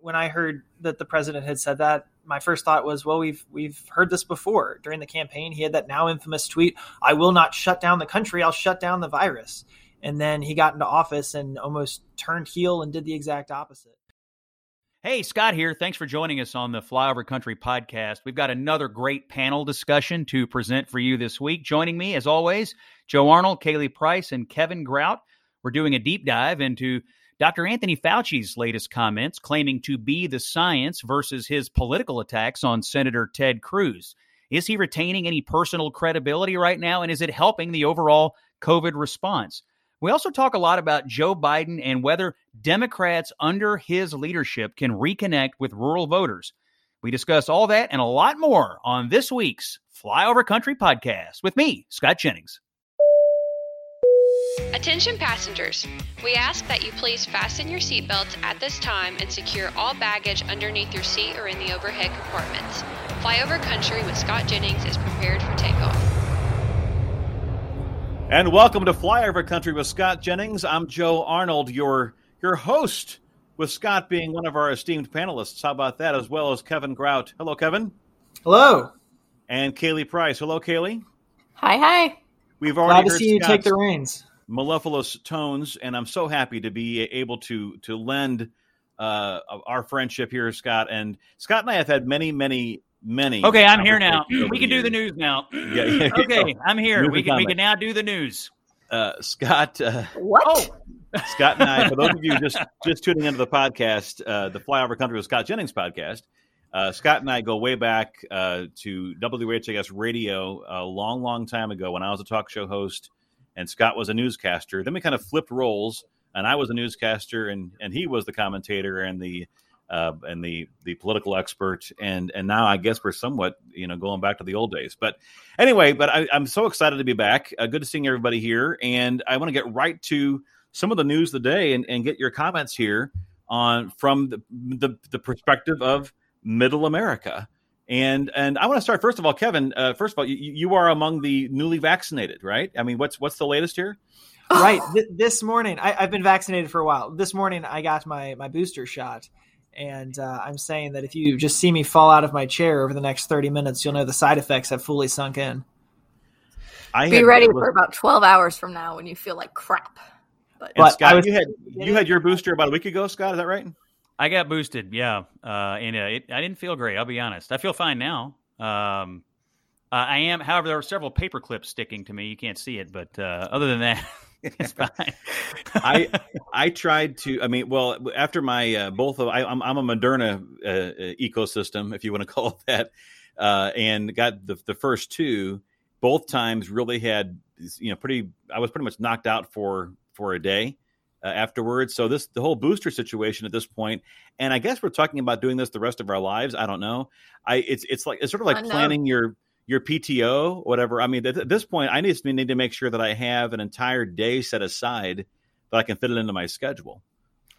when I heard that the president had said that, my first thought was, well, we've we've heard this before during the campaign. He had that now infamous tweet, "I will not shut down the country. I'll shut down the virus." And then he got into office and almost turned heel and did the exact opposite. Hey, Scott here. Thanks for joining us on the Flyover Country podcast. We've got another great panel discussion to present for you this week. Joining me, as always, Joe Arnold, Kaylee Price, and Kevin Grout. We're doing a deep dive into Dr. Anthony Fauci's latest comments claiming to be the science versus his political attacks on Senator Ted Cruz. Is he retaining any personal credibility right now, and is it helping the overall COVID response? We also talk a lot about Joe Biden and whether Democrats under his leadership can reconnect with rural voters. We discuss all that and a lot more on this week's Flyover Country podcast with me, Scott Jennings. Attention passengers, we ask that you please fasten your seatbelts at this time and secure all baggage underneath your seat or in the overhead compartments. Flyover Country with Scott Jennings is prepared for takeoff. And welcome to Flyover Country with Scott Jennings. I'm Joe Arnold, your your host, with Scott being one of our esteemed panelists. How about that? As well as Kevin Grout. Hello, Kevin. Hello. And Kaylee Price. Hello, Kaylee. Hi, hi. We've already Glad to see you take the reins mellifluous tones, and I'm so happy to be able to to lend uh, our friendship here, Scott. And Scott and I have had many, many, many. Okay, I'm here now. We can do the news now. Yeah, yeah, okay, I'm here. we can we can now do the news. Uh, Scott. Uh, what? Oh. Scott and I, for those of you just just tuning into the podcast, uh, the Flyover Country with Scott Jennings podcast. Uh, Scott and I go way back uh, to WHAS radio a long, long time ago when I was a talk show host and Scott was a newscaster. Then we kind of flipped roles, and I was a newscaster, and and he was the commentator and the uh, and the the political expert, and and now I guess we're somewhat you know going back to the old days. But anyway, but I, am so excited to be back. Uh, good to seeing everybody here, and I want to get right to some of the news of the day and, and get your comments here on from the, the, the perspective of Middle America. And and I want to start first of all, Kevin. Uh, first of all, you, you are among the newly vaccinated, right? I mean, what's what's the latest here? Right. Th- this morning, I, have been vaccinated for a while. This morning, I got my my booster shot, and uh, I'm saying that if you just see me fall out of my chair over the next 30 minutes, you'll know the side effects have fully sunk in. I Be had, ready for about 12 hours from now when you feel like crap. But, but Scott, was, you had you had your booster about a week ago, Scott. Is that right? I got boosted, yeah, uh, and uh, it, I didn't feel great. I'll be honest. I feel fine now. Um, uh, I am, however, there are several paper clips sticking to me. You can't see it, but uh, other than that, it's fine. I I tried to. I mean, well, after my uh, both of I, am I'm, I'm a Moderna uh, ecosystem, if you want to call it that, and got the the first two. Both times really had you know pretty. I was pretty much knocked out for for a day uh, afterwards. So this the whole booster situation at this point, and I guess we're talking about doing this the rest of our lives. I don't know. I it's it's like it's sort of like planning your your PTO, whatever. I mean, at, this point, I need to need to make sure that I have an entire day set aside that I can fit it into my schedule.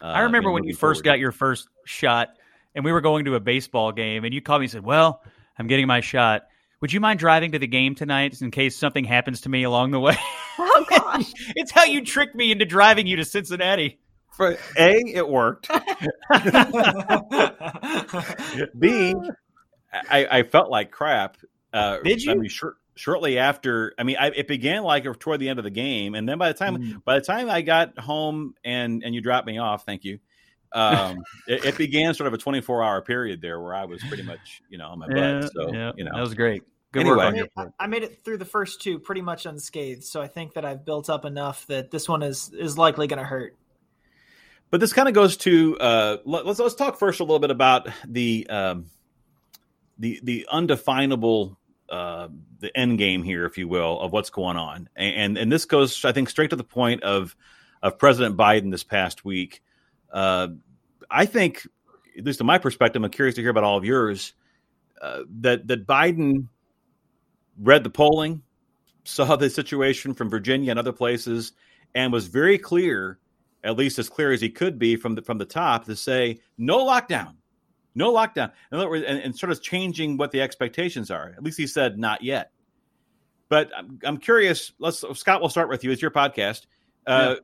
Uh, I remember when you first got your first shot, and we were going to a baseball game, and you called me and said, "Well, I'm getting my shot." Would you mind driving to the game tonight in case something happens to me along the way? Oh gosh. it's how you tricked me into driving you to Cincinnati. For A, it worked. B, I, I felt like crap. Uh, Did you? I mean, shortly after, I mean, I, it began like toward the end of the game, and then by the time mm. by the time I got home and and you dropped me off, thank you. Um, it, it, began sort of a 24 hour period there where I was pretty much, you know, on my yeah, butt. So, yeah, you know, that was great. Good anyway, work I made, I made, it through the first two pretty much unscathed, so I think that I've built up enough that this one is is likely going to hurt. But this kind of goes to uh, let's let's talk first a little bit about the um, the the undefinable uh, the end game here, if you will, of what's going on, and and this goes I think straight to the point of of President Biden this past week. Uh, I think, at least in my perspective, I'm curious to hear about all of yours. Uh, that that Biden read the polling, saw the situation from Virginia and other places, and was very clear, at least as clear as he could be from the from the top, to say no lockdown, no lockdown. In other words, and, and sort of changing what the expectations are. At least he said not yet. But I'm, I'm curious. Let's Scott. We'll start with you. It's your podcast. Uh,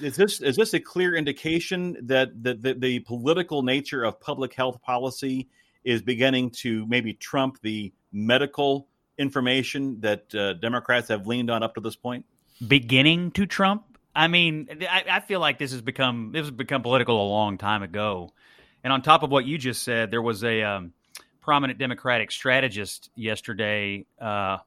is this is this a clear indication that the, the, the political nature of public health policy is beginning to maybe trump the medical information that uh, Democrats have leaned on up to this point? Beginning to trump? I mean, I, I, feel like this has become this has become political a long time ago. And on top of what you just said, there was a um, prominent Democratic strategist yesterday uh,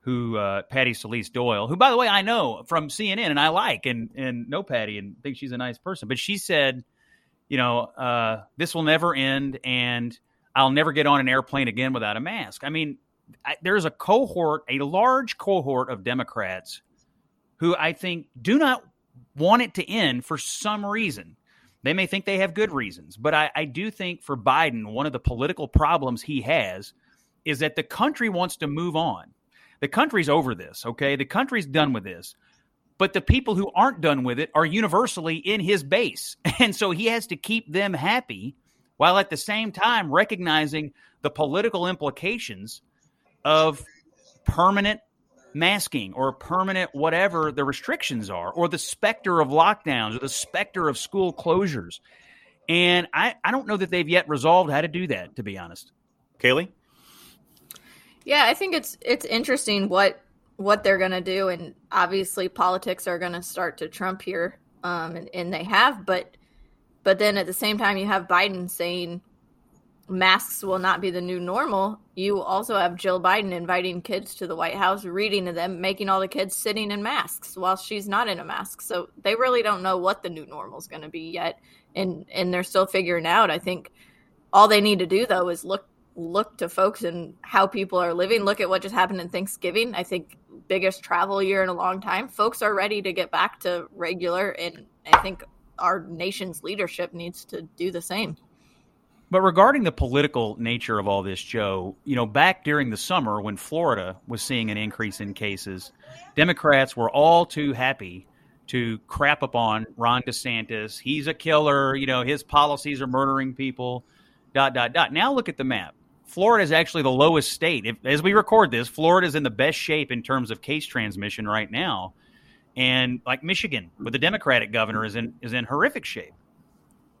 who uh, Patti Solis Doyle, who by the way I know from CNN and I like and and know Patty and think she's a nice person. But she said, you know, uh, this will never end, and I'll never get on an airplane again without a mask. I mean, There's a cohort, a large cohort of Democrats who I think do not want it to end for some reason. They may think they have good reasons, but I, I do think for Biden, one of the political problems he has is that the country wants to move on the country's over this, okay? The country's done with this. But the people who aren't done with it are universally in his base. And so he has to keep them happy while at the same time recognizing the political implications of permanent masking or permanent whatever the restrictions are, or the specter of lockdowns or the specter of school closures. And I, I don't know that they've yet resolved how to do that, to be honest. Kaylee? Yeah, I think it's it's interesting what what they're going to do, and obviously politics are going to start to trump here, um, and, and they have. But but then at the same time, you have Biden saying masks will not be the new normal. You also have Jill Biden inviting kids to the White House, reading to them, making all the kids sitting in masks while she's not in a mask. So they really don't know what the new normal is going to be yet, and and they're still figuring out. I think all they need to do though is look look to folks and how people are living. Look at what just happened in Thanksgiving. I think biggest travel year in a long time. Folks are ready to get back to regular, and I think our nation's leadership needs to do the same. But regarding the political nature of all this, Joe, you know, back during the summer when Florida was seeing an increase in cases, Democrats were all too happy to crap upon Ron DeSantis. He's a killer. You know, his policies are murdering people. Dot dot dot. Now look at the map. Florida is actually the lowest state. If, as we record this, Florida is in the best shape in terms of case transmission right now, and like Michigan with the Democratic governor is in is in horrific shape.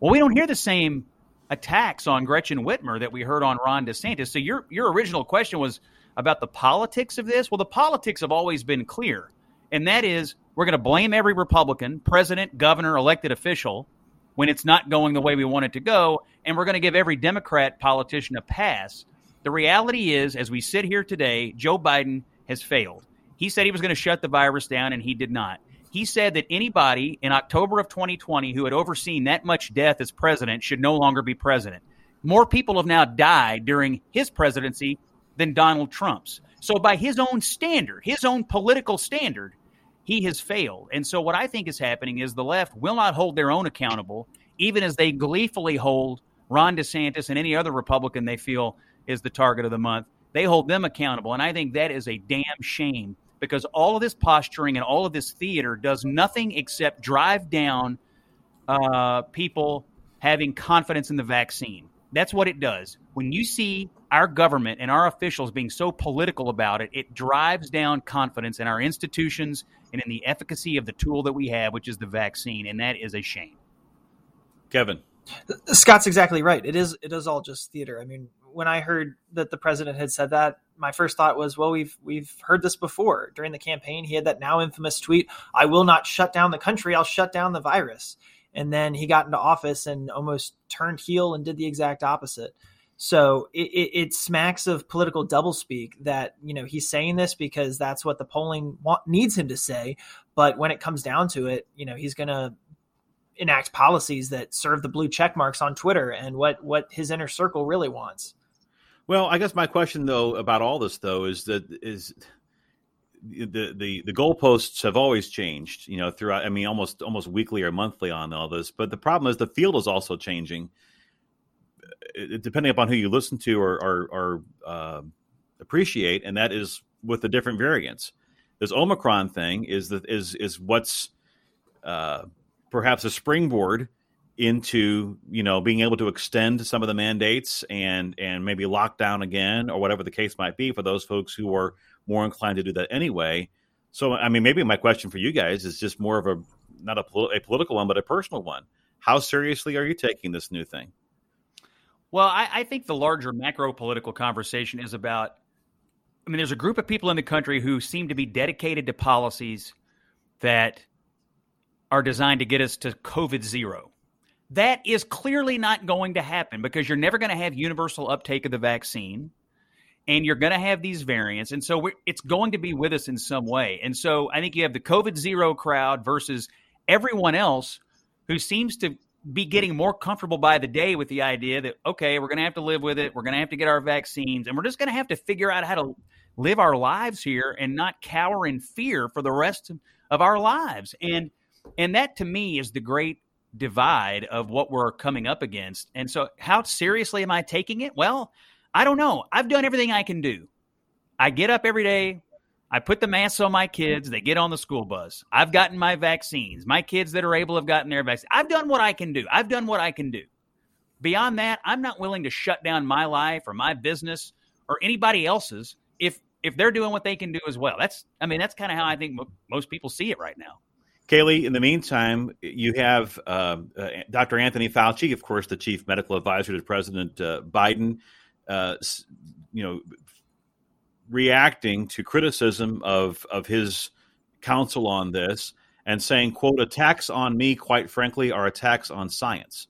Well, we don't hear the same attacks on Gretchen Whitmer that we heard on Ron DeSantis. So your your original question was about the politics of this. Well, the politics have always been clear, and that is we're going to blame every Republican, president, governor, elected official when it's not going the way we want it to go, and we're going to give every Democrat politician a pass. The reality is, as we sit here today, Joe Biden has failed. He said he was going to shut the virus down, and he did not. He said that anybody in October of 2020 who had overseen that much death as president should no longer be president. More people have now died during his presidency than Donald Trump's. So, by his own standard, his own political standard, he has failed. And so, what I think is happening is the left will not hold their own accountable, even as they gleefully hold Ron DeSantis and any other Republican they feel is the target of the month. They hold them accountable. And I think that is a damn shame because all of this posturing and all of this theater does nothing except drive down uh, people having confidence in the vaccine. That's what it does. When you see our government and our officials being so political about it, it drives down confidence in our institutions and in the efficacy of the tool that we have, which is the vaccine, and that is a shame. Kevin, Scott's exactly right. It is it is all just theater. I mean, when I heard that the president had said that, my first thought was, well, we've we've heard this before during the campaign. He had that now infamous tweet, "I will not shut down the country. I'll shut down the virus." And then he got into office and almost turned heel and did the exact opposite. So it, it, it, smacks of political doublespeak that you know he's saying this because that's what the polling want, needs him to say, but when it comes down to it, you know he's going to enact policies that serve the blue check marks on Twitter and what what his inner circle really wants. Well, I guess my question though about all this though is that is the the the goalposts have always changed, you know, throughout. I mean, almost almost weekly or monthly on all this. But the problem is the field is also changing depending upon who you listen to or, or, or uh, appreciate, and that is with the different variants. This Omicron thing is that is is what's uh, perhaps a springboard into you know being able to extend some of the mandates and and maybe lock down again or whatever the case might be for those folks who are more inclined to do that anyway. So I mean maybe my question for you guys is just more of a not a, a political one, but a personal one. How seriously are you taking this new thing? Well, I, I think the larger macro political conversation is about. I mean, there's a group of people in the country who seem to be dedicated to policies that are designed to get us to COVID zero. That is clearly not going to happen because you're never going to have universal uptake of the vaccine and you're going to have these variants. And so it's going to be with us in some way. And so I think you have the COVID zero crowd versus everyone else who seems to be getting more comfortable by the day with the idea that, okay, we're going to have to live with it. We're going to have to get our vaccines and we're just going to have to figure out how to live our lives here and not cower in fear for the rest of our lives. And, and that to me is the great divide of what we're coming up against. And so, how seriously am I taking it? Well, I don't know. I've done everything I can do. I get up every day. I put the masks on my kids. They get on the school bus. I've gotten my vaccines. My kids that are able have gotten their vaccine. I've done what I can do. I've done what I can do. Beyond that, I'm not willing to shut down my life or my business or anybody else's if if they're doing what they can do as well. That's I mean that's kind of how I think mo- most people see it right now. Kaylee, in the meantime, you have uh, uh, Dr. Anthony Fauci, of course, the chief medical advisor to President uh, Biden, uh, you know, reacting to criticism of of his counsel on this and saying, "quote Attacks on me, quite frankly, are attacks on science."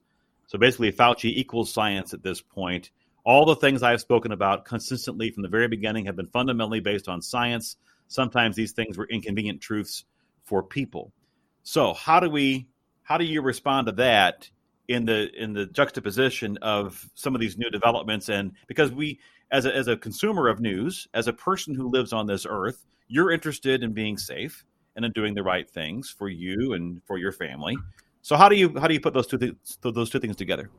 So basically, Fauci equals science at this point. All the things I've spoken about consistently from the very beginning have been fundamentally based on science. Sometimes these things were inconvenient truths for people. So how do we how do you respond to that in the in the juxtaposition of some of these new developments and because we as a, as a consumer of news, as a person who lives on this earth, you're interested in being safe and in doing the right things for you and for your family. So how do you how do you put those two th- those two things together?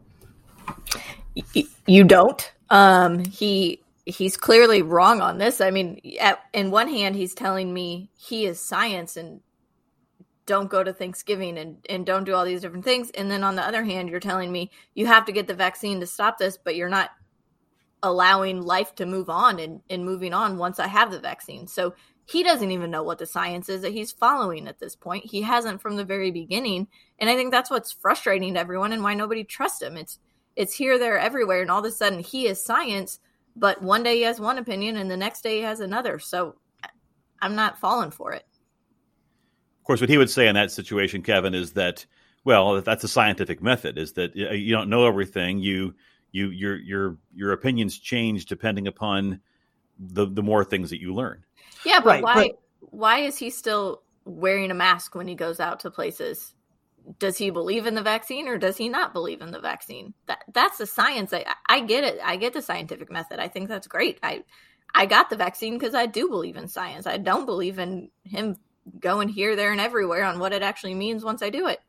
You don't. Um, he he's clearly wrong on this. I mean, at, in one hand, he's telling me he is science and don't go to Thanksgiving and, and don't do all these different things. And then on the other hand, you're telling me you have to get the vaccine to stop this, but you're not allowing life to move on and, and moving on once I have the vaccine. So he doesn't even know what the science is that he's following at this point. He hasn't from the very beginning. And I think that's what's frustrating to everyone and why nobody trusts him. It's it's here, there, everywhere, and all of a sudden he is science, but one day he has one opinion and the next day he has another. So I'm not falling for it. Of course, what he would say in that situation, Kevin, is that well, that's a scientific method. Is that uh, you don't know everything. You you your your your opinions change depending upon the the more things that you learn. Yeah, but right, why but, why is he still wearing a mask when he goes out to places? Does he believe in the vaccine or does he not believe in the vaccine? That that's the science. I I get it. I get the scientific method. I think that's great. I I got the vaccine because I do believe in science. I don't believe in him going here, there, and everywhere on what it actually means once I do it.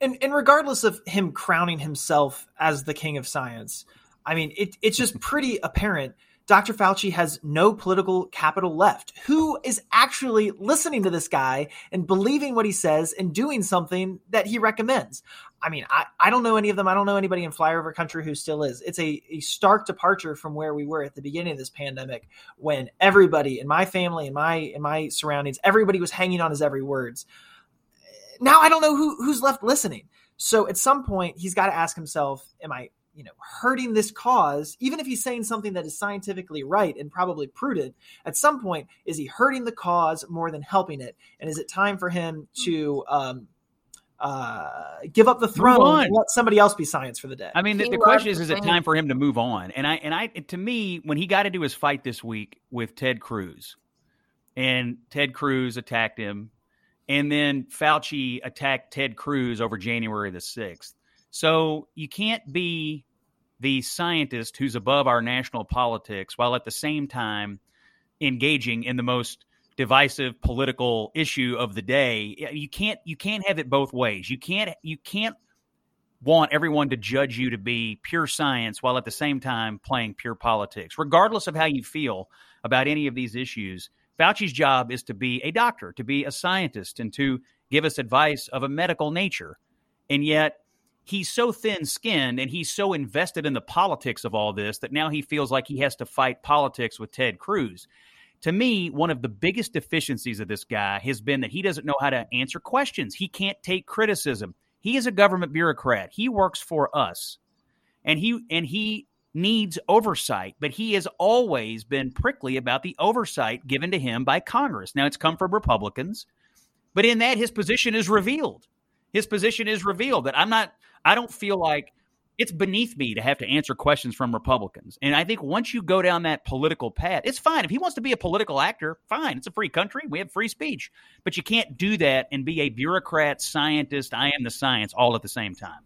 And and regardless of him crowning himself as the king of science, I mean, it, it's just pretty apparent Dr. Fauci has no political capital left. Who is actually listening to this guy and believing what he says and doing something that he recommends? I mean, I, I don't know any of them. I don't know anybody in flyover country who still is. It's a, a stark departure from where we were at the beginning of this pandemic when everybody in my family, in my in my surroundings, everybody was hanging on his every words now I don't know who who's left listening. So at some point, he's got to ask himself, "Am I, you know, hurting this cause? Even if he's saying something that is scientifically right and probably prudent, at some point, is he hurting the cause more than helping it? And is it time for him to?" Um, uh, give up the throne and let somebody else be science for the day. I mean, the, the question is, is it time for him to move on? And I, and I, to me, when he got into his fight this week with Ted Cruz, and Ted Cruz attacked him and then Fauci attacked Ted Cruz over January the 6th. So you can't be the scientist who's above our national politics while at the same time engaging in the most divisive political issue of the day. You can't you can't have it both ways. You can't you can't want everyone to judge you to be pure science while at the same time playing pure politics. Regardless of how you feel about any of these issues, Fauci's job is to be a doctor, to be a scientist, and to give us advice of a medical nature. And yet, he's so thin skinned and he's so invested in the politics of all this that now he feels like he has to fight politics with Ted Cruz. To me, one of the biggest deficiencies of this guy has been that he doesn't know how to answer questions. He can't take criticism. He is a government bureaucrat. He works for us. And he and he needs oversight, but he has always been prickly about the oversight given to him by Congress. Now it's come from Republicans, but in that his position is revealed. His position is revealed that I'm not I don't feel like it's beneath me to have to answer questions from Republicans. And I think once you go down that political path, it's fine. If he wants to be a political actor, fine. It's a free country. We have free speech. But you can't do that and be a bureaucrat, scientist, I am the science all at the same time.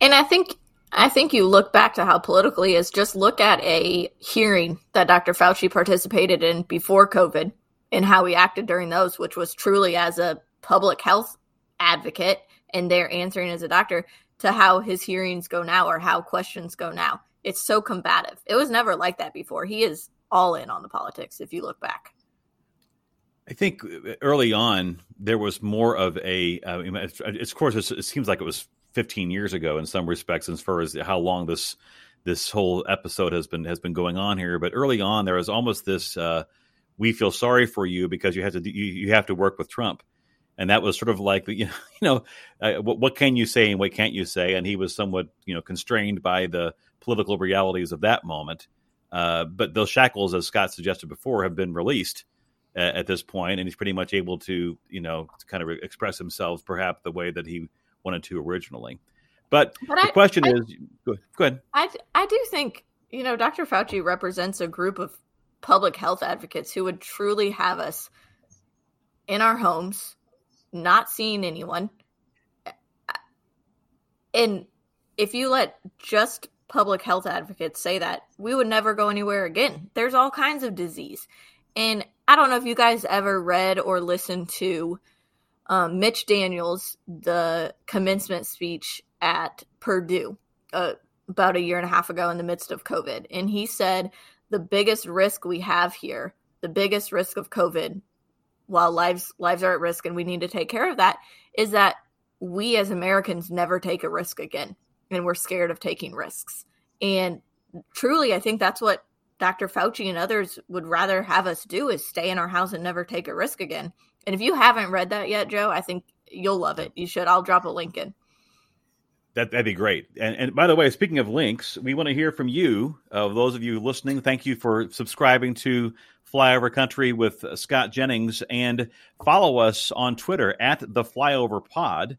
And I think I think you look back to how politically is just look at a hearing that Dr. Fauci participated in before COVID and how he acted during those, which was truly as a public health advocate and they're answering as a doctor to how his hearings go now or how questions go now. It's so combative. It was never like that before. He is all in on the politics if you look back. I think early on there was more of a. Uh, of course, it seems like it was 15 years ago in some respects, as far as how long this this whole episode has been has been going on here. But early on, there was almost this: uh, we feel sorry for you because you have to you, you have to work with Trump and that was sort of like you know, you know uh, what, what, can you say and what can't you say? And he was somewhat you know constrained by the political realities of that moment. Uh, but those shackles as scott suggested before have been released at, at this point and he's pretty much able to you know to kind of express himself perhaps the way that he wanted to originally. But, but the I, question I, is go, go ahead. I, I do think you know dr fauci represents a group of public health advocates who would truly have us in our homes not seeing anyone. And if you let just public health advocates say that, we would never go anywhere again. There's all kinds of disease. And I don't know if you guys ever read or listened to um, Mitch Daniels, the commencement speech at Purdue uh, about a year and a half ago in the midst of COVID. And he said, the biggest risk we have here, the biggest risk of COVID while lives lives are at risk and we need to take care of that is that we as Americans never take a risk again and we're scared of taking risks. And truly I think that's what Dr. Fauci and others would rather have us do is stay in our house and never take a risk again. And if you haven't read that yet, Joe, I think you'll love it. You should. I'll drop a link in. That, that'd be great. And, and by the way, speaking of links, we want to hear from you. Uh, those of you listening, thank you for subscribing to Flyover Country with Scott Jennings and follow us on Twitter at the Flyover Pod.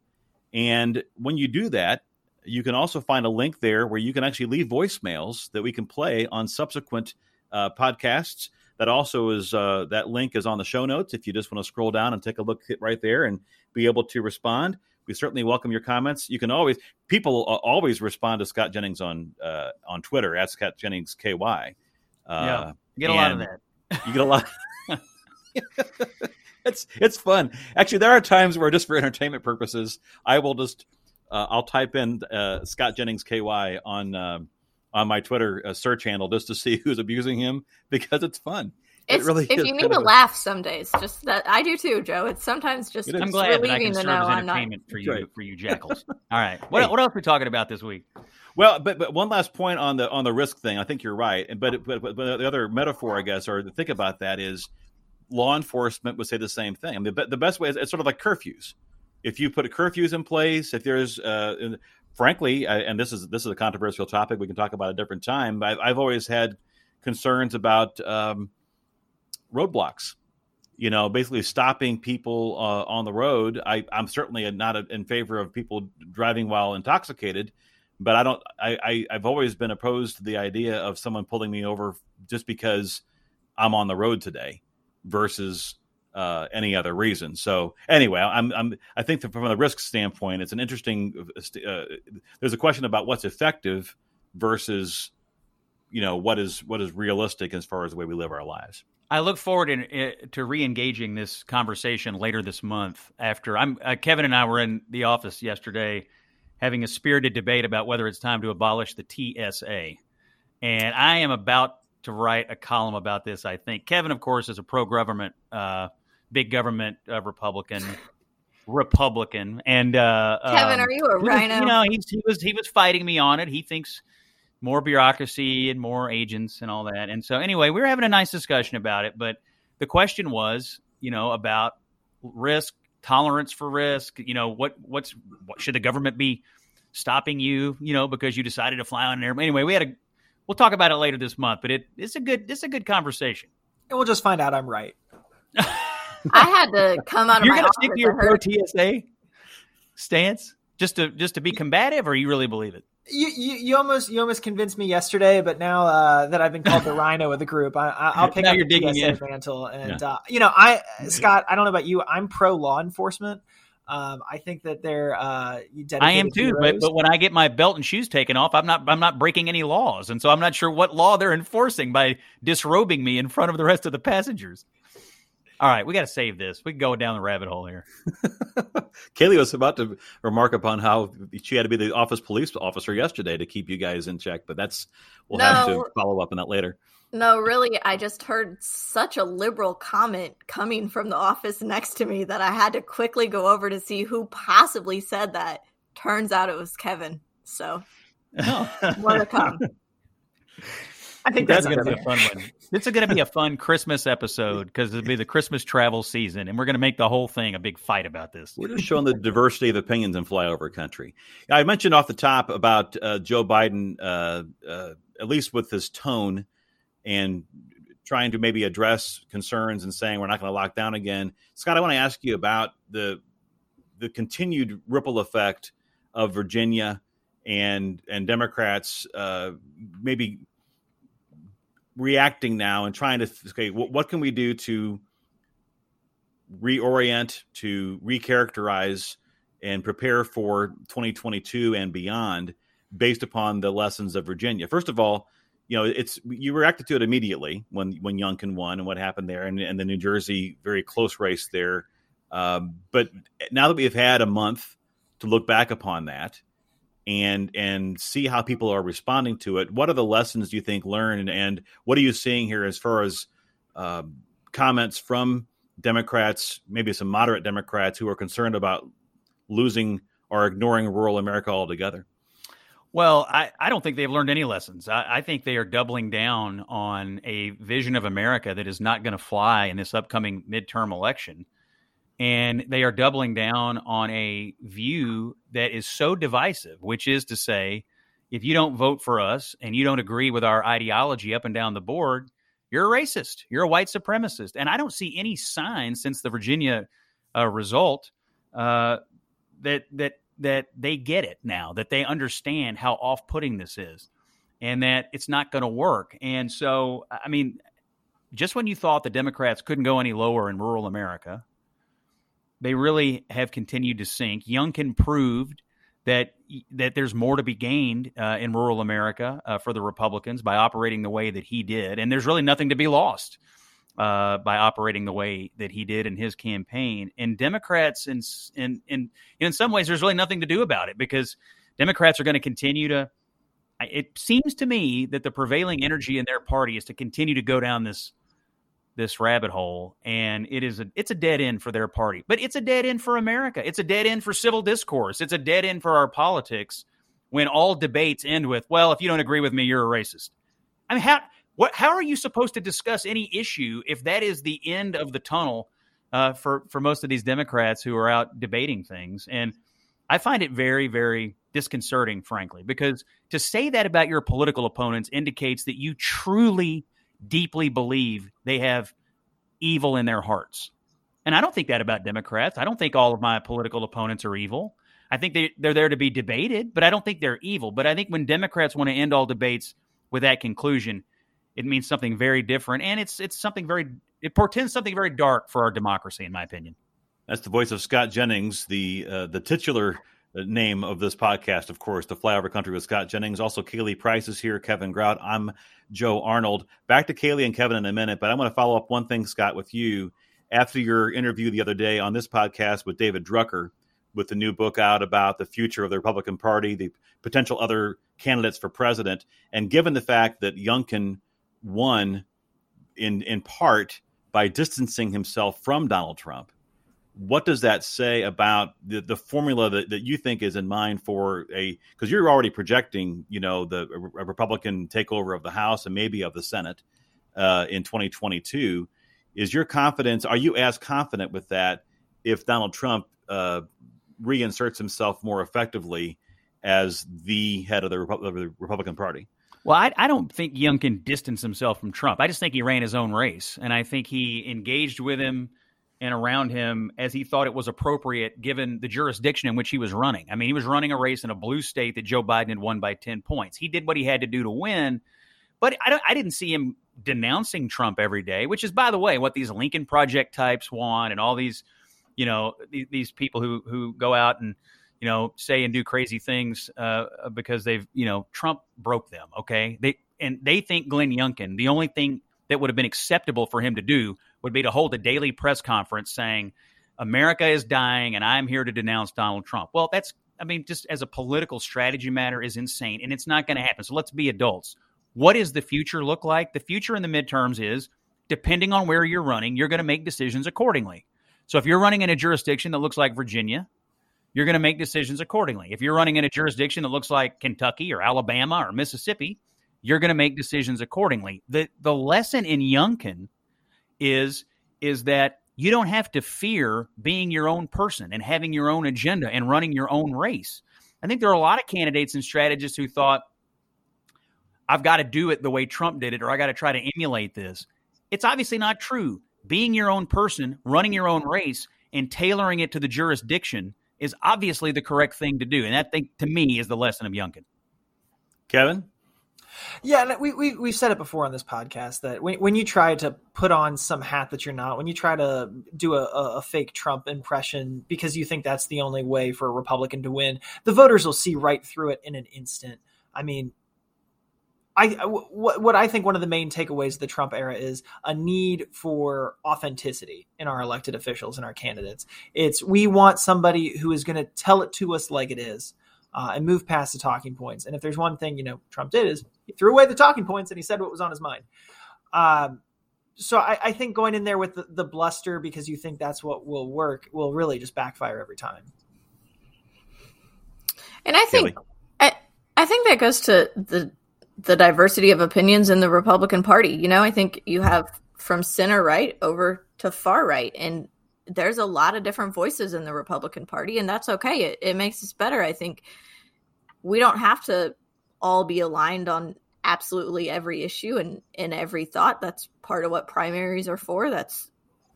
And when you do that, you can also find a link there where you can actually leave voicemails that we can play on subsequent uh, podcasts. That also is uh, that link is on the show notes. If you just want to scroll down and take a look right there and be able to respond, we certainly welcome your comments. You can always people always respond to Scott Jennings on uh, on Twitter at Scott Jennings KY. Uh, yeah, you get a lot of that. You get a lot. it's it's fun. Actually, there are times where just for entertainment purposes, I will just uh, I'll type in uh, Scott Jennings KY on uh, on my Twitter uh, search handle just to see who's abusing him because it's fun. It's, it really if you need to laugh some days, just that I do too, Joe. It's sometimes just I'm glad that I can serve as entertainment for you for you jackals. All right, what hey. what else are we talking about this week? Well, but but one last point on the on the risk thing. I think you're right. But but, but the other metaphor, I guess, or to think about that is law enforcement would say the same thing. I mean, the, the best way is it's sort of like curfews. If you put a curfews in place, if there's, uh, frankly, and this is this is a controversial topic, we can talk about a different time. But I've, I've always had concerns about um, roadblocks. You know, basically stopping people uh, on the road. I, am certainly not in favor of people driving while intoxicated but I don't. I, I have always been opposed to the idea of someone pulling me over just because I'm on the road today, versus uh, any other reason. So anyway, I'm, I'm I think from a risk standpoint, it's an interesting. Uh, there's a question about what's effective versus you know what is what is realistic as far as the way we live our lives. I look forward in, in, to re-engaging this conversation later this month. After I'm uh, Kevin and I were in the office yesterday having a spirited debate about whether it's time to abolish the TSA. And I am about to write a column about this, I think. Kevin, of course, is a pro government, uh, big government uh, Republican. Republican and uh, Kevin, um, are you a RINO? You know, he was he was fighting me on it. He thinks more bureaucracy and more agents and all that. And so, anyway, we were having a nice discussion about it. But the question was, you know, about risk, tolerance for risk. You know, what what's what should the government be stopping you? You know, because you decided to fly on an airplane. Anyway, we had a. We'll talk about it later this month, but it, it's a good it's a good conversation. And we'll just find out I'm right. I had to come out of You're my going to stick to your pro TSA stance just to just to be combative, or you really believe it? You, you, you almost you almost convinced me yesterday, but now uh, that I've been called the RINO of the group, I, I, I'll pick Now up you're the digging TSA in. mantle. And uh, you know, I Scott, I don't know about you, I'm pro law enforcement. Um, I think that they're uh, dedicated I am too, but but when I get my belt and shoes taken off, I'm not I'm not breaking any laws, and so I'm not sure what law they're enforcing by disrobing me in front of the rest of the passengers. All right, we got to save this. We can go down the rabbit hole here. Kaylee was about to remark upon how she had to be the office police officer yesterday to keep you guys in check, but that's we'll have to follow up on that later. No, really, I just heard such a liberal comment coming from the office next to me that I had to quickly go over to see who possibly said that. Turns out it was Kevin. So more to come. I think That's that's, going to be a fun one. This is going to be a fun Christmas episode because it'll be the Christmas travel season, and we're going to make the whole thing a big fight about this. We're just showing the diversity of opinions in flyover country. I mentioned off the top about uh, Joe Biden, uh, uh, at least with his tone and trying to maybe address concerns and saying we're not going to lock down again. Scott, I want to ask you about the the continued ripple effect of Virginia and and Democrats uh, maybe reacting now and trying to okay, what, what can we do to reorient, to recharacterize, and prepare for 2022 and beyond based upon the lessons of Virginia. First of all, you know, it's you reacted to it immediately when when Youngkin won and what happened there, and, and the New Jersey very close race there. Um, but now that we've had a month to look back upon that and and see how people are responding to it, what are the lessons do you think learned, and, what are you seeing here as far as um, comments from Democrats, maybe some moderate Democrats who are concerned about losing or ignoring rural America altogether? Well, I, I don't think they've learned any lessons. I, I think they are doubling down on a vision of America that is not going to fly in this upcoming midterm election. And they are doubling down on a view that is so divisive, which is to say, if you don't vote for us and you don't agree with our ideology up and down the board, you're a racist. You're a white supremacist. And I don't see any sign since the Virginia uh, result uh, that that that they get it now, that they understand how off-putting this is, and that it's not going to work. And so, I mean, just when you thought the Democrats couldn't go any lower in rural America, they really have continued to sink. Youngkin proved that that there's more to be gained uh, in rural America uh, for the Republicans by operating the way that he did, and there's really nothing to be lost uh, by operating the way that he did in his campaign. And Democrats, in in in in some ways, there's really nothing to do about it because Democrats are going to continue to. It seems to me that the prevailing energy in their party is to continue to go down this this rabbit hole, and it is a it's a dead end for their party. But it's a dead end for America. It's a dead end for civil discourse. It's a dead end for our politics. When all debates end with, "Well, if you don't agree with me, you're a racist." I mean, how what how are you supposed to discuss any issue if that is the end of the tunnel uh, for for most of these Democrats who are out debating things? And I find it very very disconcerting, frankly, because to say that about your political opponents indicates that you truly deeply believe they have evil in their hearts. And I don't think that about Democrats. I don't think all of my political opponents are evil. I think they, they're there to be debated, but I don't think they're evil. But I think when Democrats want to end all debates with that conclusion, it means something very different, and it's it's something very it portends something very dark for our democracy, in my opinion. That's the voice of Scott Jennings, the uh, the titular name of this podcast, of course, the Flyover Country with Scott Jennings. Also, Kaylee Price is here, Kevin Grout. I'm Joe Arnold. Back to Kaylee and Kevin in a minute, but I want to follow up one thing, Scott, with you. After your interview the other day on this podcast with David Drucker, with the new book out about the future of the Republican Party, the potential other candidates for president, and given the fact that Youngkin won in in part by distancing himself from Donald Trump, what does that say about the, the formula that, that you think is in mind for a because you're already projecting you know the a republican takeover of the house and maybe of the senate uh, in 2022 Is your confidence? Are you as confident with that if Donald Trump uh, reinserts himself more effectively as the head of the, Repu- of the Republican Party? Well, I, I, don't think Youngkin distance himself from Trump. I just think he ran his own race, and I think he engaged with him and around him as he thought it was appropriate given the jurisdiction in which he was running. I mean, he was running a race in a blue state that Joe Biden had won by 10 points. He did what he had to do to win, but I, I didn't see him denouncing Trump every day, which is, by the way, what these Lincoln Project types want and all these, you know, these, these people who, who go out and, you know, say and do crazy things uh, because they've, you know, Trump broke them. Okay. They, and they think Glenn Youngkin, the only thing that would have been acceptable for him to do would be to hold a daily press conference saying, America is dying and I'm here to denounce Donald Trump. Well, that's, I mean, just as a political strategy matter is insane and it's not going to happen. So let's be adults. What does the future look like? The future in the midterms is depending on where you're running, you're going to make decisions accordingly. So if you're running in a jurisdiction that looks like Virginia, you're going to make decisions accordingly. If you're running in a jurisdiction that looks like Kentucky or Alabama or Mississippi, you're going to make decisions accordingly. The the lesson in Youngkin is is that you don't have to fear being your own person and having your own agenda and running your own race. I think there are a lot of candidates and strategists who thought, I've got to do it the way Trump did it, or I got to try to emulate this. It's obviously not true. Being your own person, running your own race, and tailoring it to the jurisdiction is obviously the correct thing to do. And that thing, to me, is the lesson of Youngkin. Kevin? Yeah, we, we we've said it before on this podcast that when, when you try to put on some hat that you're not, when you try to do a, a fake Trump impression because you think that's the only way for a Republican to win, the voters will see right through it in an instant. I mean, I what what I think one of the main takeaways of the Trump era is a need for authenticity in our elected officials and our candidates. It's we want somebody who is going to tell it to us like it is uh, and move past the talking points. And if there's one thing you know Trump did is he threw away the talking points and he said what was on his mind. Um, so I, I, think going in there with the, the, bluster because you think that's what will work will really just backfire every time. And I think I, I think that goes to the the diversity of opinions in the Republican Party. You know, I think you have from center right over to far right, and there's a lot of different voices in the Republican Party, and that's okay. It, it makes us better. I think we don't have to all be aligned on absolutely every issue and in every thought. That's part of what primaries are for. That's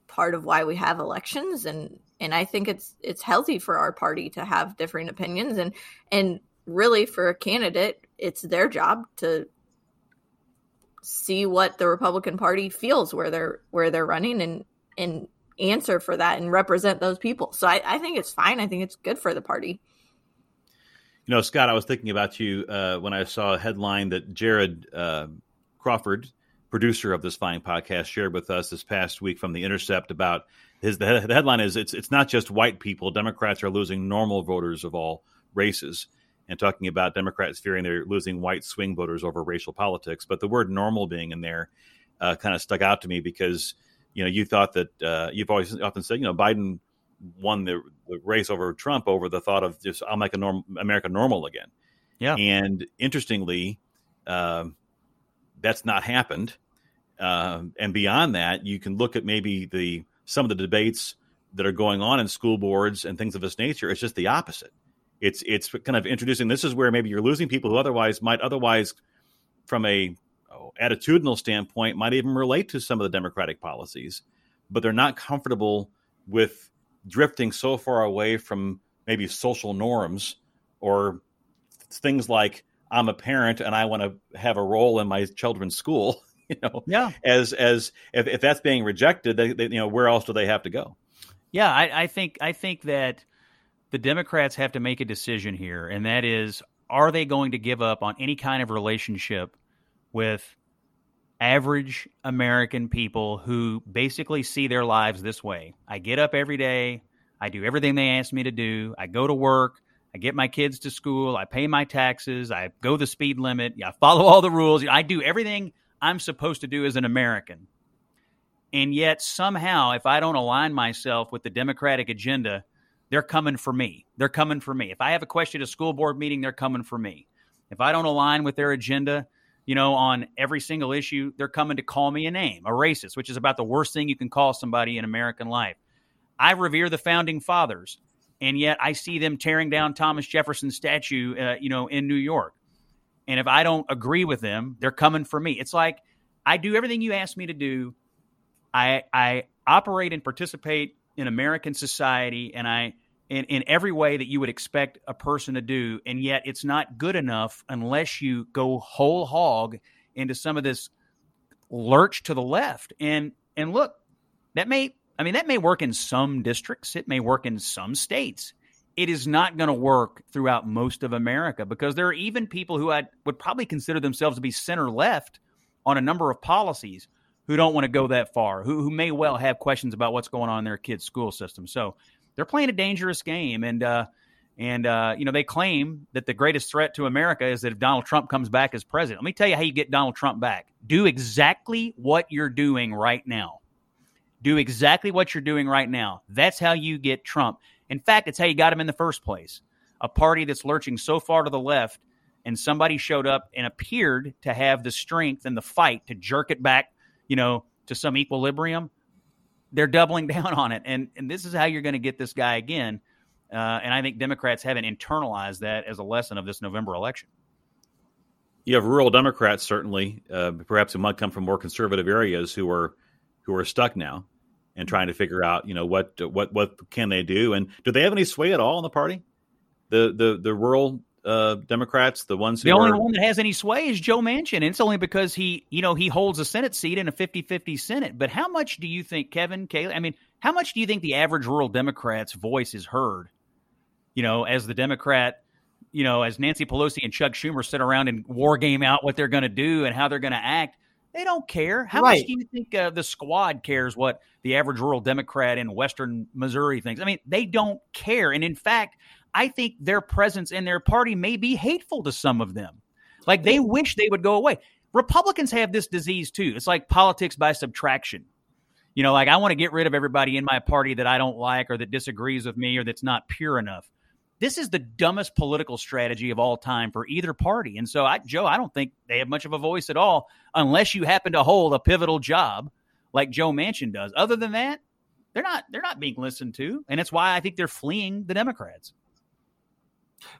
part of why we have elections, and and I think it's it's healthy for our party to have different opinions, and and really for a candidate, it's their job to see what the Republican Party feels where they're where they're running and and answer for that and represent those people. So I, I think it's fine. I think it's good for the party. You know, Scott, I was thinking about you uh, when I saw a headline that Jared uh, Crawford, producer of this fine podcast, shared with us this past week from the Intercept about his. The, the headline is "It's it's not just white people. Democrats are losing normal voters of all races." And talking about Democrats fearing they're losing white swing voters over racial politics, but the word "normal" being in there uh, kind of stuck out to me because you know, you thought that uh, you've always often said, you know, Biden won the, the, race over Trump over the thought of just I'll make a norm, America normal again. Yeah. And interestingly, uh, that's not happened. Uh, and beyond that, you can look at maybe the some of the debates that are going on in school boards and things of this nature. It's just the opposite. It's it's kind of introducing. This is where maybe you're losing people who otherwise might otherwise, from a attitudinal standpoint might even relate to some of the democratic policies but they're not comfortable with drifting so far away from maybe social norms or things like i'm a parent and i want to have a role in my children's school you know yeah. as as if, if that's being rejected they, they, you know where else do they have to go? Yeah I, I think i think that the democrats have to make a decision here and that is are they going to give up on any kind of relationship with average American people who basically see their lives this way. I get up every day, I do everything they ask me to do, I go to work, I get my kids to school, I pay my taxes, I go the speed limit, I follow all the rules, I do everything I'm supposed to do as an American. And yet somehow if I don't align myself with the democratic agenda, they're coming for me. They're coming for me. If I have a question at a school board meeting, they're coming for me. If I don't align with their agenda, you know, on every single issue, they're coming to call me a name, a racist, which is about the worst thing you can call somebody in American life. I revere the founding fathers, and yet I see them tearing down Thomas Jefferson's statue, uh, you know, in New York. And if I don't agree with them, they're coming for me. It's like I do everything you ask me to do. I I operate and participate in American society, and I in, in every way that you would expect a person to do, and yet it's not good enough unless you go whole hog into some of this lurch to the left. And and look, that may I mean that may work in some districts, it may work in some states. It is not going to work throughout most of America because there are even people who I would probably consider themselves to be center left on a number of policies who don't want to go that far, who, who may well have questions about what's going on in their kids' school system. So they're playing a dangerous game, and uh, and uh, you know they claim that the greatest threat to America is that if Donald Trump comes back as president. Let me tell you how you get Donald Trump back. Do exactly what you're doing right now. Do exactly what you're doing right now. That's how you get Trump. In fact, it's how you got him in the first place. A party that's lurching so far to the left, and somebody showed up and appeared to have the strength and the fight to jerk it back, you know, to some equilibrium they're doubling down on it, and and this is how you're going to get this guy again. Uh, and I think Democrats haven't internalized that as a lesson of this November election. You have rural Democrats, certainly, uh, perhaps who might come from more conservative areas, who are who are stuck now and trying to figure out, you know, what what what can they do, and do they have any sway at all in the party? The the the rural uh, Democrats, the ones who the only are... one that has any sway is Joe Manchin, and it's only because he, you know, he holds a Senate seat in a 50-50 Senate. But how much do you think, Kevin, Kayla? I mean, how much do you think the average rural Democrat's voice is heard? You know, as the Democrat, you know, as Nancy Pelosi and Chuck Schumer sit around and war game out what they're going to do and how they're going to act. They don't care. How right. much do you think uh, the squad cares what the average rural Democrat in Western Missouri thinks? I mean, they don't care. And in fact, I think their presence in their party may be hateful to some of them. Like they wish they would go away. Republicans have this disease too. It's like politics by subtraction. You know, like I want to get rid of everybody in my party that I don't like or that disagrees with me or that's not pure enough. This is the dumbest political strategy of all time for either party. And so, I, Joe, I don't think they have much of a voice at all unless you happen to hold a pivotal job like Joe Manchin does. Other than that, they're not they're not being listened to, and it's why I think they're fleeing the Democrats.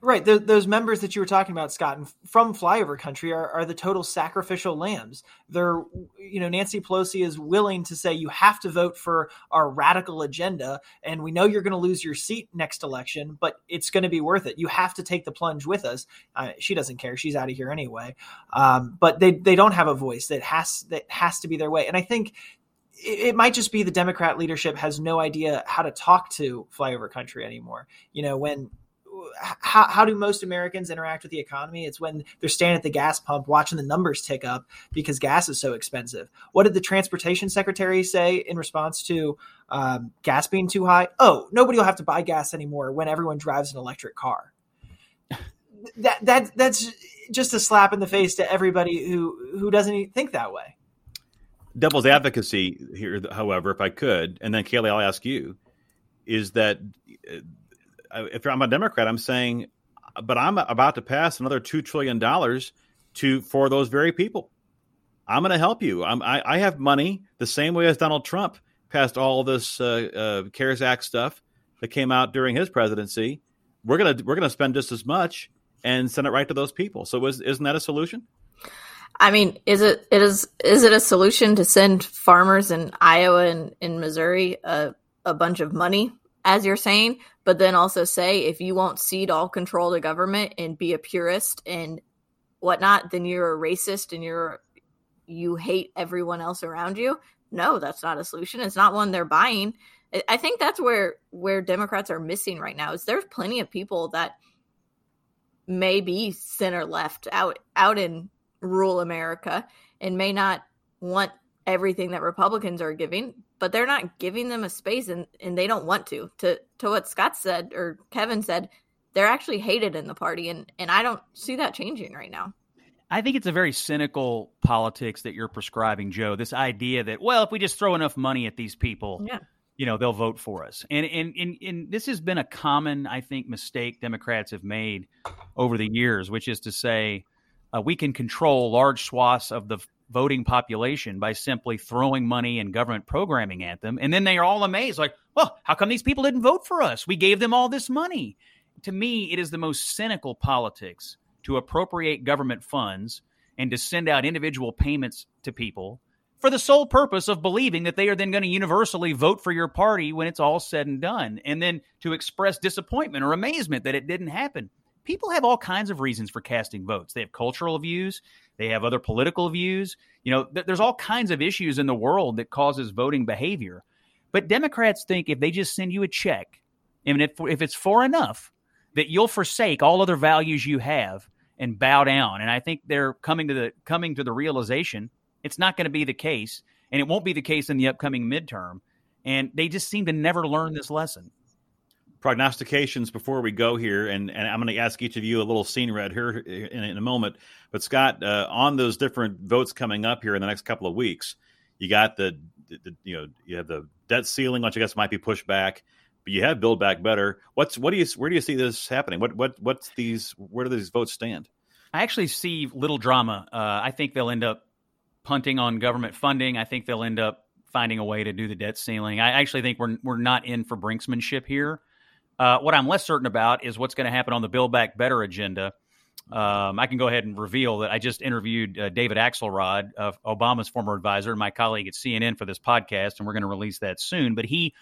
Right. The, those members that you were talking about, Scott, from flyover country are, are the total sacrificial lambs. They're, you know, Nancy Pelosi is willing to say you have to vote for our radical agenda. And we know you're going to lose your seat next election, but it's going to be worth it. You have to take the plunge with us. Uh, she doesn't care. She's out of here anyway. Um, but they, they don't have a voice that has, that has to be their way. And I think it, might just be the Democrat leadership has no idea how to talk to flyover country anymore. You know, when how, how do most Americans interact with the economy? It's when they're standing at the gas pump watching the numbers tick up because gas is so expensive. What did the transportation secretary say in response to um, gas being too high? Oh, nobody will have to buy gas anymore when everyone drives an electric car. that that that's just a slap in the face to everybody who who doesn't think that way. Devil's advocacy here, however, if I could, and then Kaylee, I'll ask you, is that if I'm a Democrat, I'm saying, but I'm about to pass another two trillion dollars to for those very people. I'm going to help you. I'm, I, I have money the same way as Donald Trump passed all this uh, uh, CARES Act stuff that came out during his presidency. We're gonna we're gonna spend just as much and send it right to those people. So is, isn't that a solution? I mean, is it it is is it a solution to send farmers in Iowa and in Missouri a, a bunch of money as you're saying, but then also say if you won't cede all control to government and be a purist and whatnot, then you're a racist and you're you hate everyone else around you. No, that's not a solution. It's not one they're buying. I think that's where where Democrats are missing right now. Is there's plenty of people that may be center left out out in rural America and may not want everything that Republicans are giving, but they're not giving them a space and, and they don't want to. To to what Scott said or Kevin said, they're actually hated in the party and, and I don't see that changing right now. I think it's a very cynical politics that you're prescribing, Joe. This idea that, well, if we just throw enough money at these people, yeah. you know, they'll vote for us. And, and and and this has been a common, I think, mistake Democrats have made over the years, which is to say, uh, we can control large swaths of the voting population by simply throwing money and government programming at them. And then they are all amazed, like, well, how come these people didn't vote for us? We gave them all this money. To me, it is the most cynical politics to appropriate government funds and to send out individual payments to people for the sole purpose of believing that they are then going to universally vote for your party when it's all said and done, and then to express disappointment or amazement that it didn't happen. People have all kinds of reasons for casting votes. They have cultural views, they have other political views. You know, th- there's all kinds of issues in the world that causes voting behavior. But Democrats think if they just send you a check, and if if it's for enough, that you'll forsake all other values you have and bow down. And I think they're coming to the coming to the realization it's not going to be the case, and it won't be the case in the upcoming midterm. And they just seem to never learn this lesson. Prognostications before we go here, and, and I'm going to ask each of you a little seen read here in, in a moment. But Scott, uh, on those different votes coming up here in the next couple of weeks, you got the, the you know you have the debt ceiling, which I guess might be pushed back but you have Build Back Better. What's what do you where do you see this happening? What what what's these where do these votes stand? I actually see little drama. Uh, I think they'll end up punting on government funding. I think they'll end up finding a way to do the debt ceiling. I actually think we're we're not in for brinksmanship here. Uh, what I'm less certain about is what's going to happen on the Build Back Better agenda. Um, I can go ahead and reveal that I just interviewed uh, David Axelrod, uh, Obama's former advisor, and my colleague at CNN for this podcast, and we're going to release that soon. But he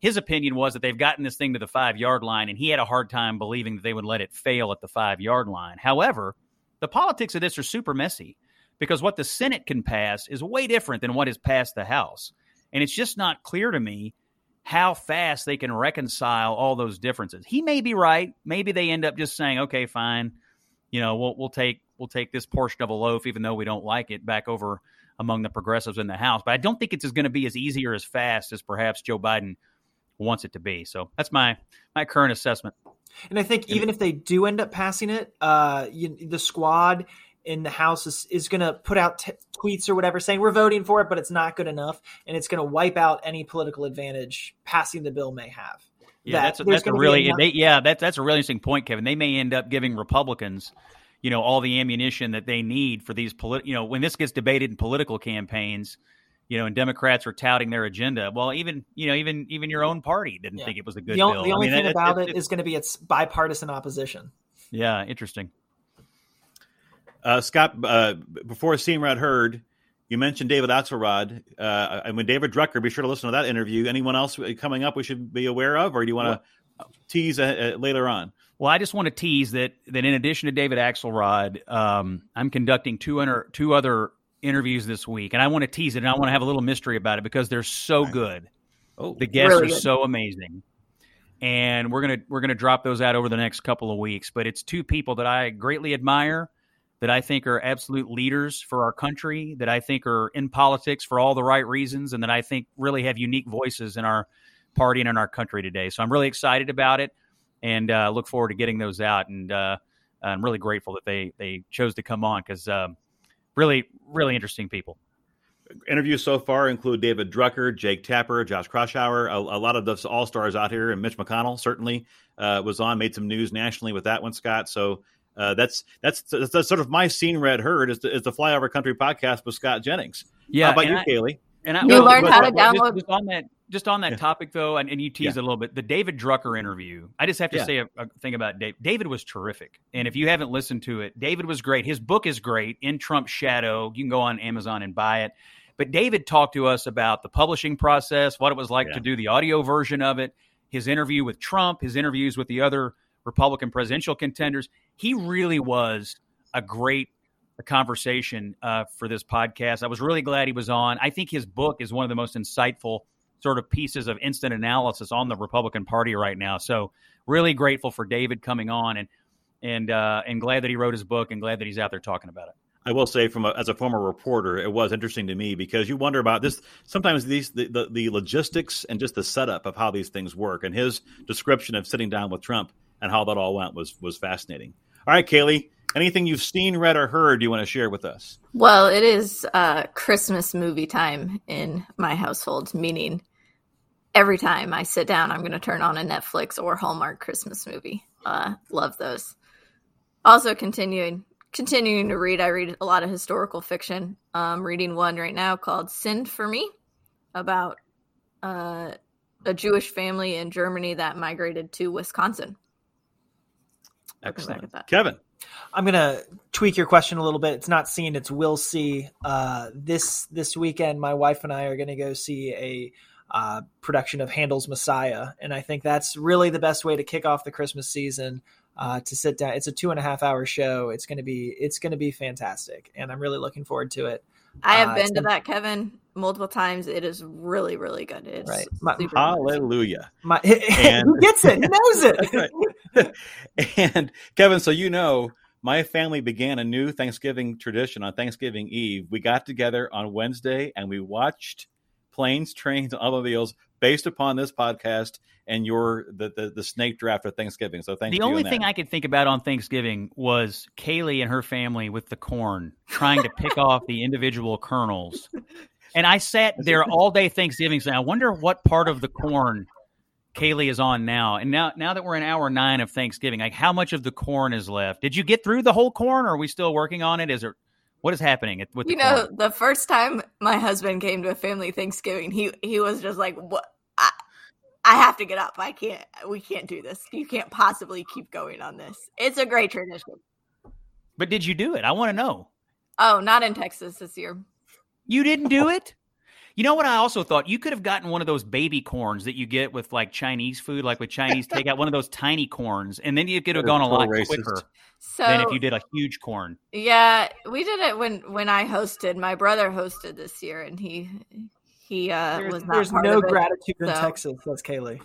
his opinion was that they've gotten this thing to the five yard line, and he had a hard time believing that they would let it fail at the five yard line. However, the politics of this are super messy because what the Senate can pass is way different than what has passed the House. And it's just not clear to me how fast they can reconcile all those differences. He may be right. Maybe they end up just saying, okay, fine. You know, we'll, we'll take we'll take this portion of a loaf, even though we don't like it, back over among the progressives in the House. But I don't think it's going to be as easy or as fast as perhaps Joe Biden wants it to be. So that's my my current assessment. And I think even if they do end up passing it, uh, you, the squad in the House is, is going to put out t- tweets or whatever saying we're voting for it, but it's not good enough, and it's going to wipe out any political advantage passing the bill may have. Yeah, that that's, a, that's a really enough- they, yeah that's that's a really interesting point, Kevin. They may end up giving Republicans, you know, all the ammunition that they need for these political. You know, when this gets debated in political campaigns, you know, and Democrats are touting their agenda. Well, even you know, even even your own party didn't yeah. think it was a good the bill. The only I mean, thing about it, it, it is going to be its bipartisan opposition. Yeah, interesting. Uh, Scott, uh, before Seen Read heard, you mentioned David Axelrod. Uh, and when David Drucker, be sure to listen to that interview. Anyone else coming up we should be aware of, or do you want to tease uh, uh, later on? Well, I just want to tease that that in addition to David Axelrod, um, I'm conducting two, under, two other interviews this week, and I want to tease it, and I want to have a little mystery about it because they're so good. Oh, the guests really are good. so amazing, and we're gonna we're gonna drop those out over the next couple of weeks. But it's two people that I greatly admire, that I think are absolute leaders for our country, that I think are in politics for all the right reasons, and that I think really have unique voices in our party and in our country today. So I'm really excited about it, and uh, look forward to getting those out. And uh, I'm really grateful that they they chose to come on because. Um, really, really interesting people. Interviews so far include David Drucker, Jake Tapper, Josh Kraushaar, a, a lot of the all stars out here, and Mitch McConnell certainly uh, was on, made some news nationally with that one, Scott. So uh, that's, that's, that's that's sort of my seen read heard is the, is the Flyover Country podcast with Scott Jennings. Yeah, how about you, I, Kaylee? And I, you well, learned how to download. Just, just on that, just on that yeah. topic though, and, and you teased yeah. a little bit, the David Drucker interview. I just have to yeah. say a, a, thing about Dave. David was terrific, and if you haven't listened to it, David was great. His book is great, In Trump's Shadow. You can go on Amazon and buy it. But David talked to us about the publishing process, what it was like to do the audio version of it, his interview with Trump, his interviews with the other Republican presidential contenders. He really was a great conversation uh, for this podcast. I was really glad he was on. I think his book is one of the most insightful sort of pieces of instant analysis on the Republican Party right now. So really grateful for David coming on and and uh, and glad that he wrote his book and glad that he's out there talking about it. I will say, from a, as a former reporter, it was interesting to me because you wonder about this. Sometimes these the, the, the logistics and just the setup of how these things work, and his description of sitting down with Trump and how that all went was was fascinating. All right, Kaylee, anything you've seen, read, or heard you want to share with us? Well, it is uh, Christmas movie time in my household, meaning every time I sit down, I'm going to turn on a Netflix or Hallmark Christmas movie. Uh, love those. Also, continuing continuing to read. I read a lot of historical fiction. I'm reading one right now called "Send for Me," about uh, a Jewish family in Germany that migrated to Wisconsin. Excellent, Kevin. I'm gonna tweak your question a little bit. It's not seen, it's will see. Uh, this this weekend, my wife and I are gonna go see a uh, production of Handel's Messiah, and I think that's really the best way to kick off the Christmas season. Uh, to sit down, it's a two and a half hour show. It's gonna be it's gonna be fantastic, and I'm really looking forward to it. I have uh, been to that, Kevin, multiple times. It is really, really good. It's right. My, hallelujah. My, and, he gets it. He knows it. and Kevin, so you know, my family began a new Thanksgiving tradition on Thanksgiving Eve. We got together on Wednesday and we watched planes, trains, and automobiles based upon this podcast and your the, the, the snake draft of Thanksgiving. So thank the you. The only thing I could think about on Thanksgiving was Kaylee and her family with the corn trying to pick off the individual kernels. And I sat there all day Thanksgiving saying, I wonder what part of the corn Kaylee is on now. And now now that we're in hour nine of Thanksgiving, like how much of the corn is left? Did you get through the whole corn or are we still working on it? Is it what is happening with you know corn? the first time my husband came to a family Thanksgiving, he he was just like, "What? I, I have to get up. I can't. We can't do this. You can't possibly keep going on this. It's a great tradition." But did you do it? I want to know. Oh, not in Texas this year. You didn't do it? You know what I also thought? You could have gotten one of those baby corns that you get with like Chinese food, like with Chinese takeout, one of those tiny corns, and then you could have gone a lot racist. quicker so, than if you did a huge corn. Yeah, we did it when when I hosted. My brother hosted this year, and he he uh, there's, was not. There's no gratitude it, in so. Texas. That's Kaylee.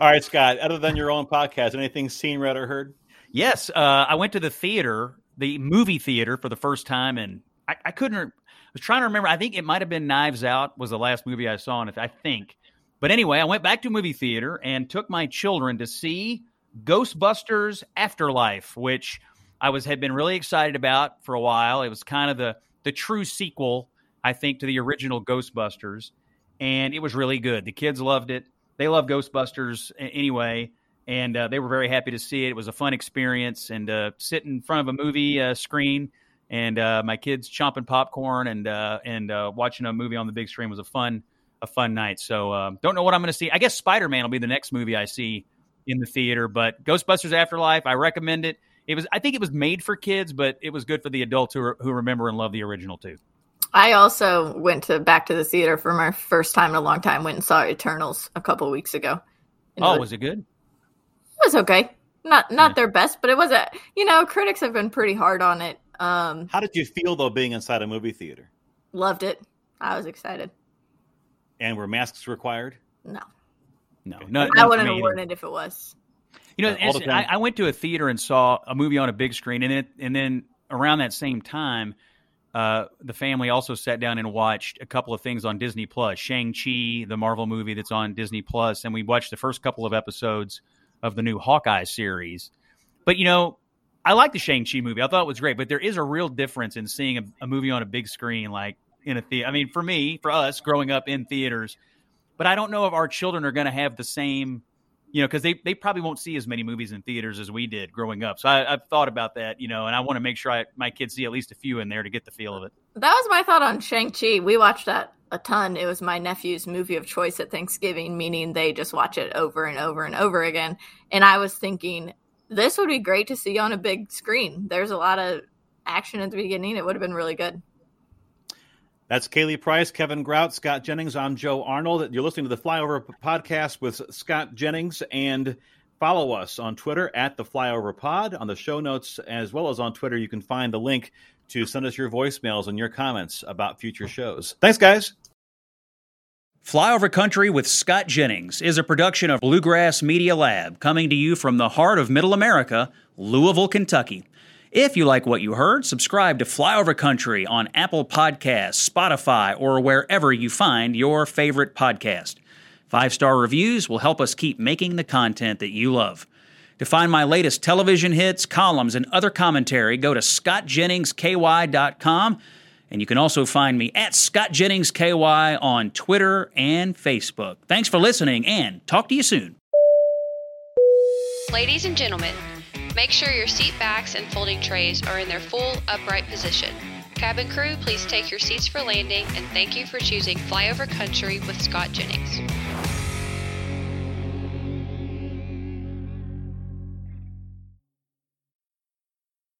All right, Scott. Other than your own podcast, anything seen, read, or heard? Yes, uh, I went to the theater, the movie theater, for the first time, and I, I couldn't I was trying to remember. I think it might have been Knives Out was the last movie I saw, and I think. But anyway, I went back to movie theater and took my children to see Ghostbusters Afterlife, which I was had been really excited about for a while. It was kind of the the true sequel, I think, to the original Ghostbusters, and it was really good. The kids loved it. They love Ghostbusters anyway, and uh, they were very happy to see it. It was a fun experience, and uh, sit in front of a movie uh, screen and uh, my kids chomping popcorn and uh, and uh, watching a movie on the big screen was a fun a fun night. So um, don't know what I'm going to see. I guess Spider Man will be the next movie I see in the theater. But Ghostbusters Afterlife, I recommend it. It was I think it was made for kids, but it was good for the adults who who remember and love the original too. I also went to back to the theater for my first time in a long time. Went and saw Eternals a couple weeks ago. Oh, was, was, it good? It was okay. Not not yeah. their best, but it was a you know critics have been pretty hard on it um, How did you feel though being inside a movie theater? Loved it. I was excited. And were masks required? No. No, no. I wouldn't have worn it if it was. You know, uh, I, I, went to a theater and saw a movie on a big screen, and then and then around that same time, uh, the family also sat down and watched a couple of things on Disney Plus. Shang Chi, the Marvel movie that's on Disney Plus, and we watched the first couple of episodes of the new Hawkeye series. But you know, I like the Shang Chi movie. I thought it was great, but there is a real difference in seeing a, a movie on a big screen, like in a theater. I mean, for me, for us, growing up in theaters, but I don't know if our children are going to have the same, you know, because they, they probably won't see as many movies in theaters as we did growing up. So I, have thought about that, you know, and I want to make sure I, my kids see at least a few in there to get the feel of it. That was my thought on Shang Chi. We watched that a ton. It was my nephew's movie of choice at Thanksgiving, meaning they just watch it over and over and over again. And I was thinking, this would be great to see on a big screen. There's a lot of action at the beginning. It would have been really good. That's Kaylee Price, Kevin Grout, Scott Jennings. I'm Joe Arnold. You're listening to the Flyover podcast with Scott Jennings, and follow us on Twitter at the Flyover Pod. On the show notes, as well as on Twitter, you can find the link to send us your voicemails and your comments about future shows. Thanks, guys. Flyover Country with Scott Jennings is a production of Bluegrass Media Lab, coming to you from the heart of Middle America, Louisville, Kentucky. If you like what you heard, subscribe to Flyover Country on Apple Podcasts, Spotify, or wherever you find your favorite podcast. Five star reviews will help us keep making the content that you love. To find my latest television hits, columns, and other commentary, go to scottjenningsky.com and you can also find me at Scott Jennings KY on Twitter and Facebook. Thanks for listening and talk to you soon. Ladies and gentlemen, Make sure your seat backs and folding trays are in their full upright position. Cabin crew, please take your seats for landing and thank you for choosing Flyover Country with Scott Jennings.